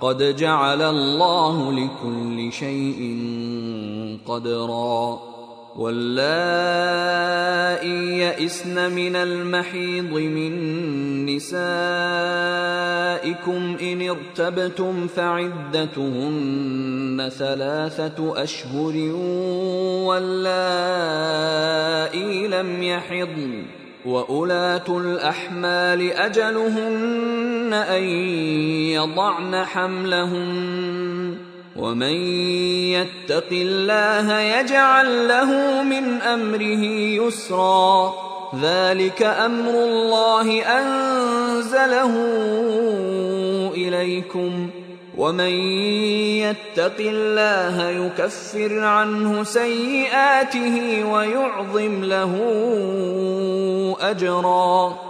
قد جعل الله لكل شيء قدرا. واللائي يئسن من المحيض من نسائكم إن ارتبتم فعدتهن ثلاثة أشهر واللائي لم يحضن. وأولاة الأحمال أجلهن أن يضعن حملهن ومن يتق الله يجعل له من أمره يسرا ذلك أمر الله أنزله إليكم ومن يتق الله يكفر عنه سيئاته ويعظم له أجرا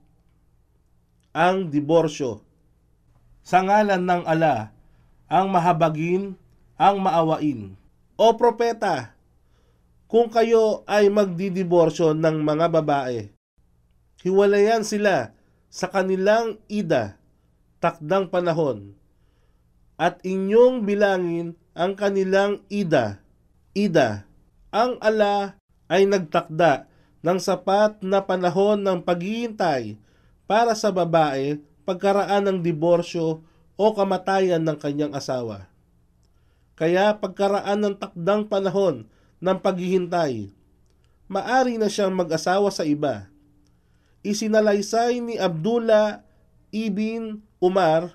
Ang Diborsyo Sa ngalan ng ala, ang mahabagin, ang maawain. O propeta, kung kayo ay magdidiborsyo ng mga babae, hiwalayan sila sa kanilang ida, takdang panahon, at inyong bilangin ang kanilang ida. Ida, ang ala ay nagtakda ng sapat na panahon ng paghihintay para sa babae pagkaraan ng diborsyo o kamatayan ng kanyang asawa. Kaya pagkaraan ng takdang panahon ng paghihintay, maari na siyang mag-asawa sa iba. Isinalaysay ni Abdullah ibn Umar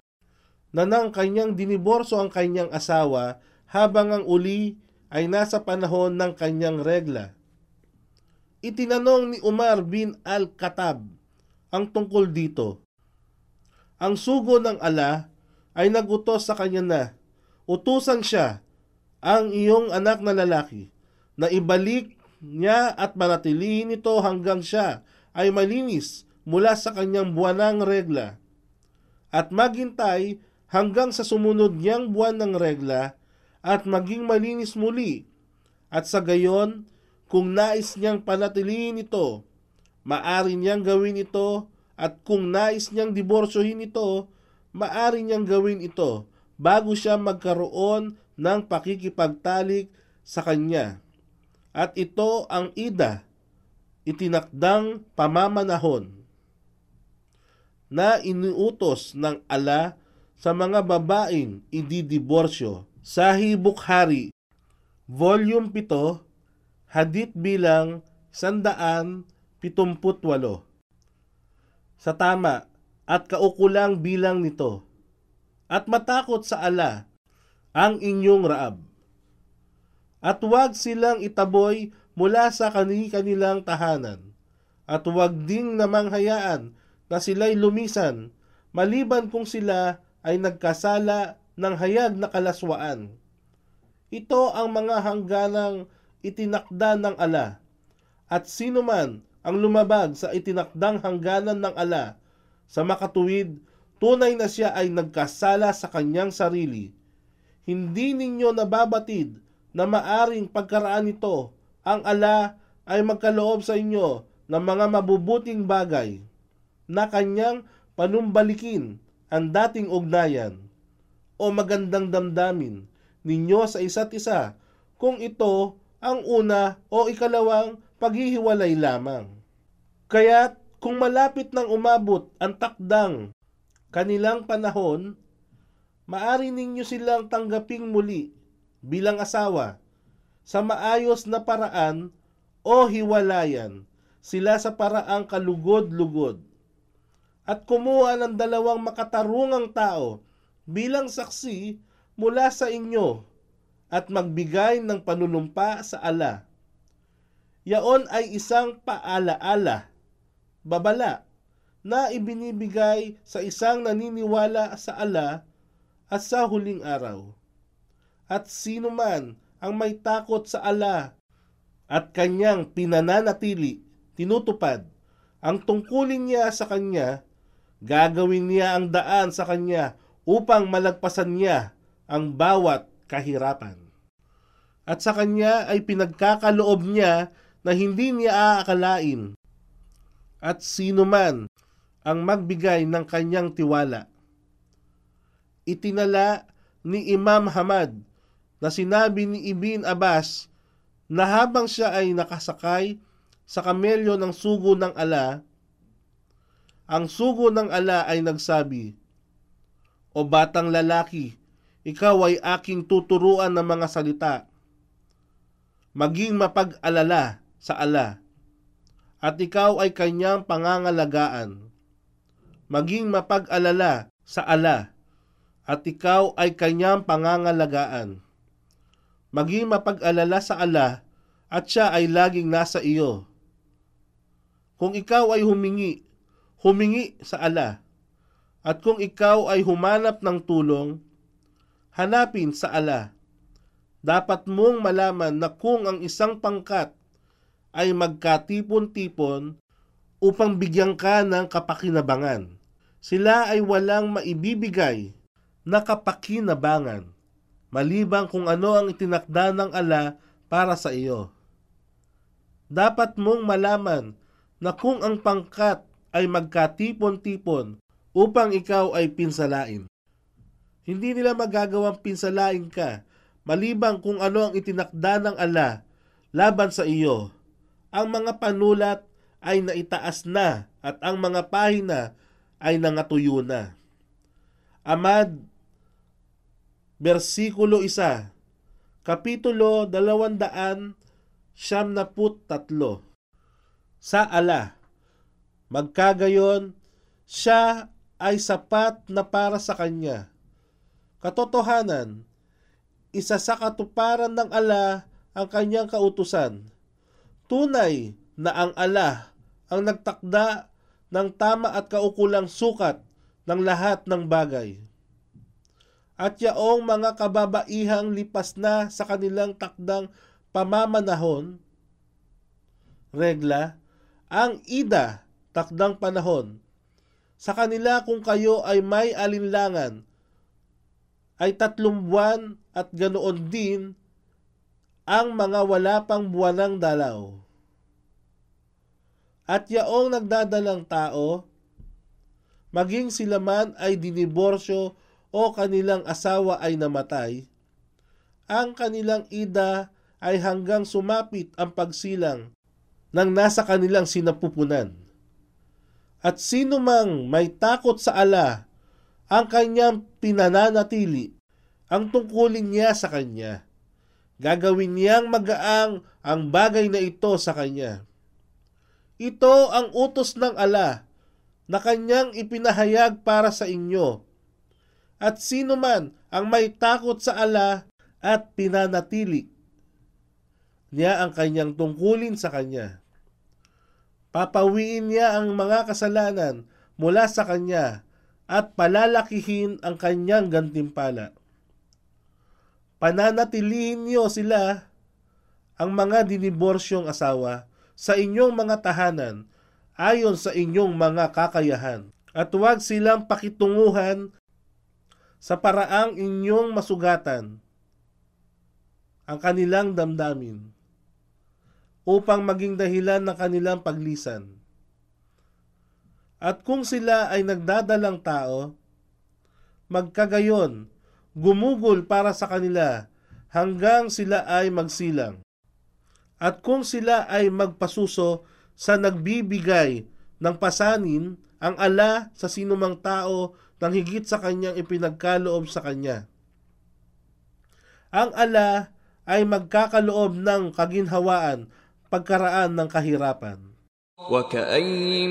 na nang kanyang diniborso ang kanyang asawa habang ang uli ay nasa panahon ng kanyang regla. Itinanong ni Umar bin Al-Khattab ang tungkol dito. Ang sugo ng ala ay nagutos sa kanya na utusan siya ang iyong anak na lalaki na ibalik niya at manatilihin ito hanggang siya ay malinis mula sa kanyang buwanang regla at maghintay hanggang sa sumunod niyang buwan ng regla at maging malinis muli at sa gayon kung nais niyang panatilihin ito maari niyang gawin ito at kung nais niyang diborsyohin ito maari niyang gawin ito bago siya magkaroon ng pakikipagtalik sa kanya. At ito ang ida, itinakdang pamamanahon na iniutos ng ala sa mga babaeng ididiborsyo sa Hibukhari, Volume 7, Hadith bilang 178. Sa tama at kaukulang bilang nito at matakot sa ala ang inyong raab. At huwag silang itaboy mula sa kanilang tahanan. At huwag ding namang hayaan na sila'y lumisan maliban kung sila ay nagkasala ng hayag na kalaswaan. Ito ang mga hangganang itinakda ng ala. At sino man ang lumabag sa itinakdang hangganan ng ala. Sa makatuwid, tunay na siya ay nagkasala sa kanyang sarili. Hindi ninyo nababatid na maaring pagkaraan nito. Ang ala ay magkaloob sa inyo ng mga mabubuting bagay na kanyang panumbalikin ang dating ugnayan. O magandang damdamin ninyo sa isa't isa kung ito ang una o ikalawang paghihiwalay lamang. Kaya't kung malapit nang umabot ang takdang kanilang panahon, maari ninyo silang tanggaping muli bilang asawa sa maayos na paraan o hiwalayan sila sa paraang kalugod-lugod at kumuha ng dalawang makatarungang tao bilang saksi mula sa inyo at magbigay ng panunumpa sa ala. Yaon ay isang paalaala, babala, na ibinibigay sa isang naniniwala sa ala at sa huling araw. At sino man ang may takot sa ala at kanyang pinananatili, tinutupad, ang tungkulin niya sa kanya, gagawin niya ang daan sa kanya upang malagpasan niya ang bawat kahirapan. At sa kanya ay pinagkakaloob niya na hindi niya aakalain. At sino man ang magbigay ng kanyang tiwala itinala ni Imam Hamad na sinabi ni Ibn Abbas na habang siya ay nakasakay sa kamelyo ng sugo ng ala, ang sugo ng ala ay nagsabi, O batang lalaki, ikaw ay aking tuturuan ng mga salita. Maging mapag-alala sa ala, at ikaw ay kanyang pangangalagaan. Maging mapag-alala sa ala, at ikaw ay kanyang pangangalagaan. Maging mapag-alala sa ala at siya ay laging nasa iyo. Kung ikaw ay humingi, humingi sa ala. At kung ikaw ay humanap ng tulong, hanapin sa ala. Dapat mong malaman na kung ang isang pangkat ay magkatipon-tipon upang bigyan ka ng kapakinabangan. Sila ay walang maibibigay na kapakinabangan, maliban kung ano ang itinakda ng ala para sa iyo. Dapat mong malaman na kung ang pangkat ay magkatipon-tipon upang ikaw ay pinsalain. Hindi nila magagawang pinsalain ka maliban kung ano ang itinakda ng ala laban sa iyo. Ang mga panulat ay naitaas na at ang mga pahina ay nangatuyo na. Amad versikulo 1, kapitulo 200 siyam na put tatlo. Sa ala, magkagayon, siya ay sapat na para sa kanya. Katotohanan, isa sa katuparan ng ala ang kanyang kautusan. Tunay na ang ala ang nagtakda ng tama at kaukulang sukat ng lahat ng bagay. At yaong mga kababaihang lipas na sa kanilang takdang pamamanahon, regla, ang ida, takdang panahon, sa kanila kung kayo ay may alinlangan, ay tatlong buwan at ganoon din ang mga wala pang buwanang dalaw. At yaong nagdadalang tao, maging sila man ay diniborsyo o kanilang asawa ay namatay, ang kanilang ida ay hanggang sumapit ang pagsilang ng nasa kanilang sinapupunan. At sino mang may takot sa ala, ang kanyang pinananatili, ang tungkulin niya sa kanya. Gagawin niyang magaang ang bagay na ito sa kanya. Ito ang utos ng ala na kanyang ipinahayag para sa inyo. At sino man ang may takot sa ala at pinanatili niya ang kanyang tungkulin sa kanya. Papawiin niya ang mga kasalanan mula sa kanya at palalakihin ang kanyang gantimpala. Pananatilihin niyo sila ang mga diniborsyong asawa sa inyong mga tahanan ayon sa inyong mga kakayahan at huwag silang pakitunguhan sa paraang inyong masugatan ang kanilang damdamin upang maging dahilan ng kanilang paglisan. At kung sila ay nagdadalang tao, magkagayon, gumugol para sa kanila hanggang sila ay magsilang. At kung sila ay magpasuso sa nagbibigay ng pasanin ang ala sa sinumang tao ng higit sa kanyang ipinagkaloob sa kanya. Ang ala ay magkakaloob ng kaginhawaan pagkaraan ng kahirapan. وكأين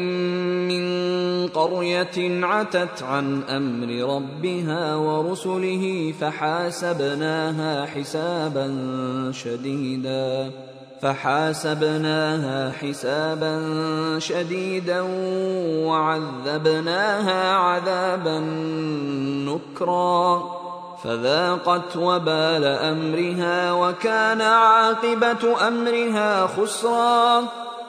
من قرية عتت عن أمر ربها ورسله فحاسبناها حسابا شديدا فحاسبناها حسابا شديدا وعذبناها عذابا نكرا فذاقت وبال امرها وكان عاقبه امرها خسرا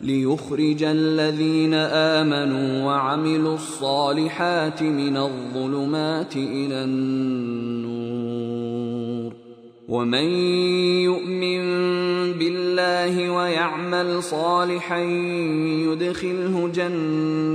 ليخرج الذين آمنوا وعملوا الصالحات من الظلمات إلى النور. ومن يؤمن بالله ويعمل صالحا يدخله جنات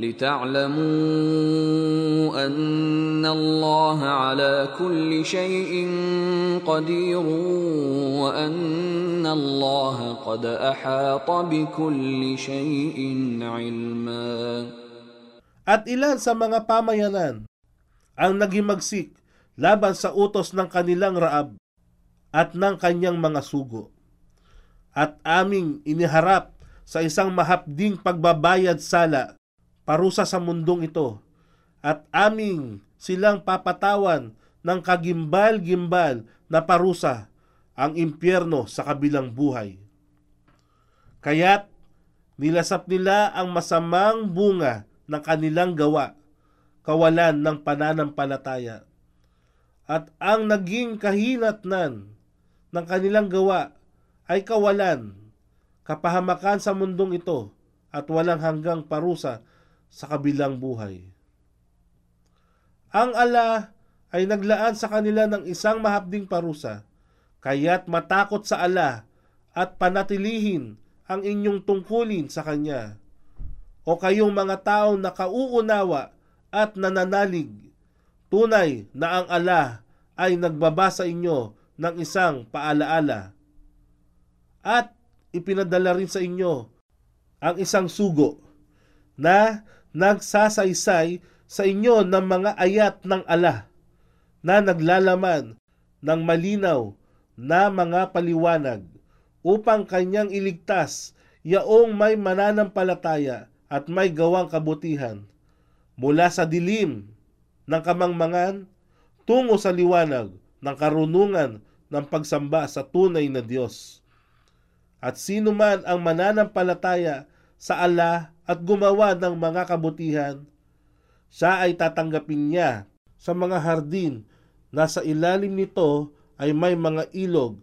لتعلموا ان الله على كل شيء قدير وان الله قد احاط بكل شيء علما At ilan sa mga pamayanan ang naghimagsik laban sa utos ng kanilang raab at ng kanyang mga sugo. At aming iniharap sa isang mahapding pagbabayad sala parusa sa mundong ito at aming silang papatawan ng kagimbal-gimbal na parusa ang impyerno sa kabilang buhay. Kaya't nilasap nila ang masamang bunga ng kanilang gawa, kawalan ng pananampalataya. At ang naging kahinatnan ng kanilang gawa ay kawalan, kapahamakan sa mundong ito at walang hanggang parusa sa kabilang buhay. Ang ala ay naglaan sa kanila ng isang mahapding parusa, kaya't matakot sa ala at panatilihin ang inyong tungkulin sa Kanya. O kayong mga taong nakauunawa at nananalig, tunay na ang ala ay nagbaba sa inyo ng isang paalaala. At ipinadala rin sa inyo ang isang sugo na nagsasaysay sa inyo ng mga ayat ng ala na naglalaman ng malinaw na mga paliwanag upang kanyang iligtas yaong may mananampalataya at may gawang kabutihan mula sa dilim ng kamangmangan tungo sa liwanag ng karunungan ng pagsamba sa tunay na Diyos. At sino man ang mananampalataya sa ala at gumawa ng mga kabutihan, siya ay tatanggapin niya sa mga hardin na sa ilalim nito ay may mga ilog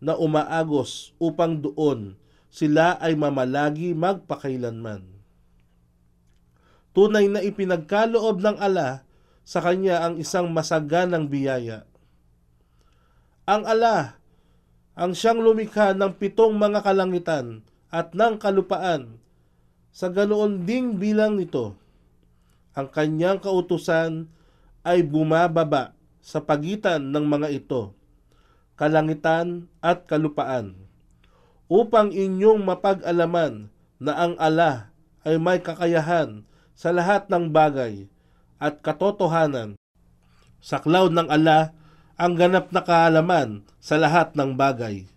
na umaagos upang doon sila ay mamalagi magpakailanman. Tunay na ipinagkaloob ng ala sa kanya ang isang masaganang biyaya. Ang ala, ang siyang lumikha ng pitong mga kalangitan at ng kalupaan, sa ganoon ding bilang nito, ang kanyang kautusan ay bumababa sa pagitan ng mga ito, kalangitan at kalupaan, upang inyong mapag-alaman na ang ala ay may kakayahan sa lahat ng bagay at katotohanan. Sa cloud ng ala ang ganap na kaalaman sa lahat ng bagay.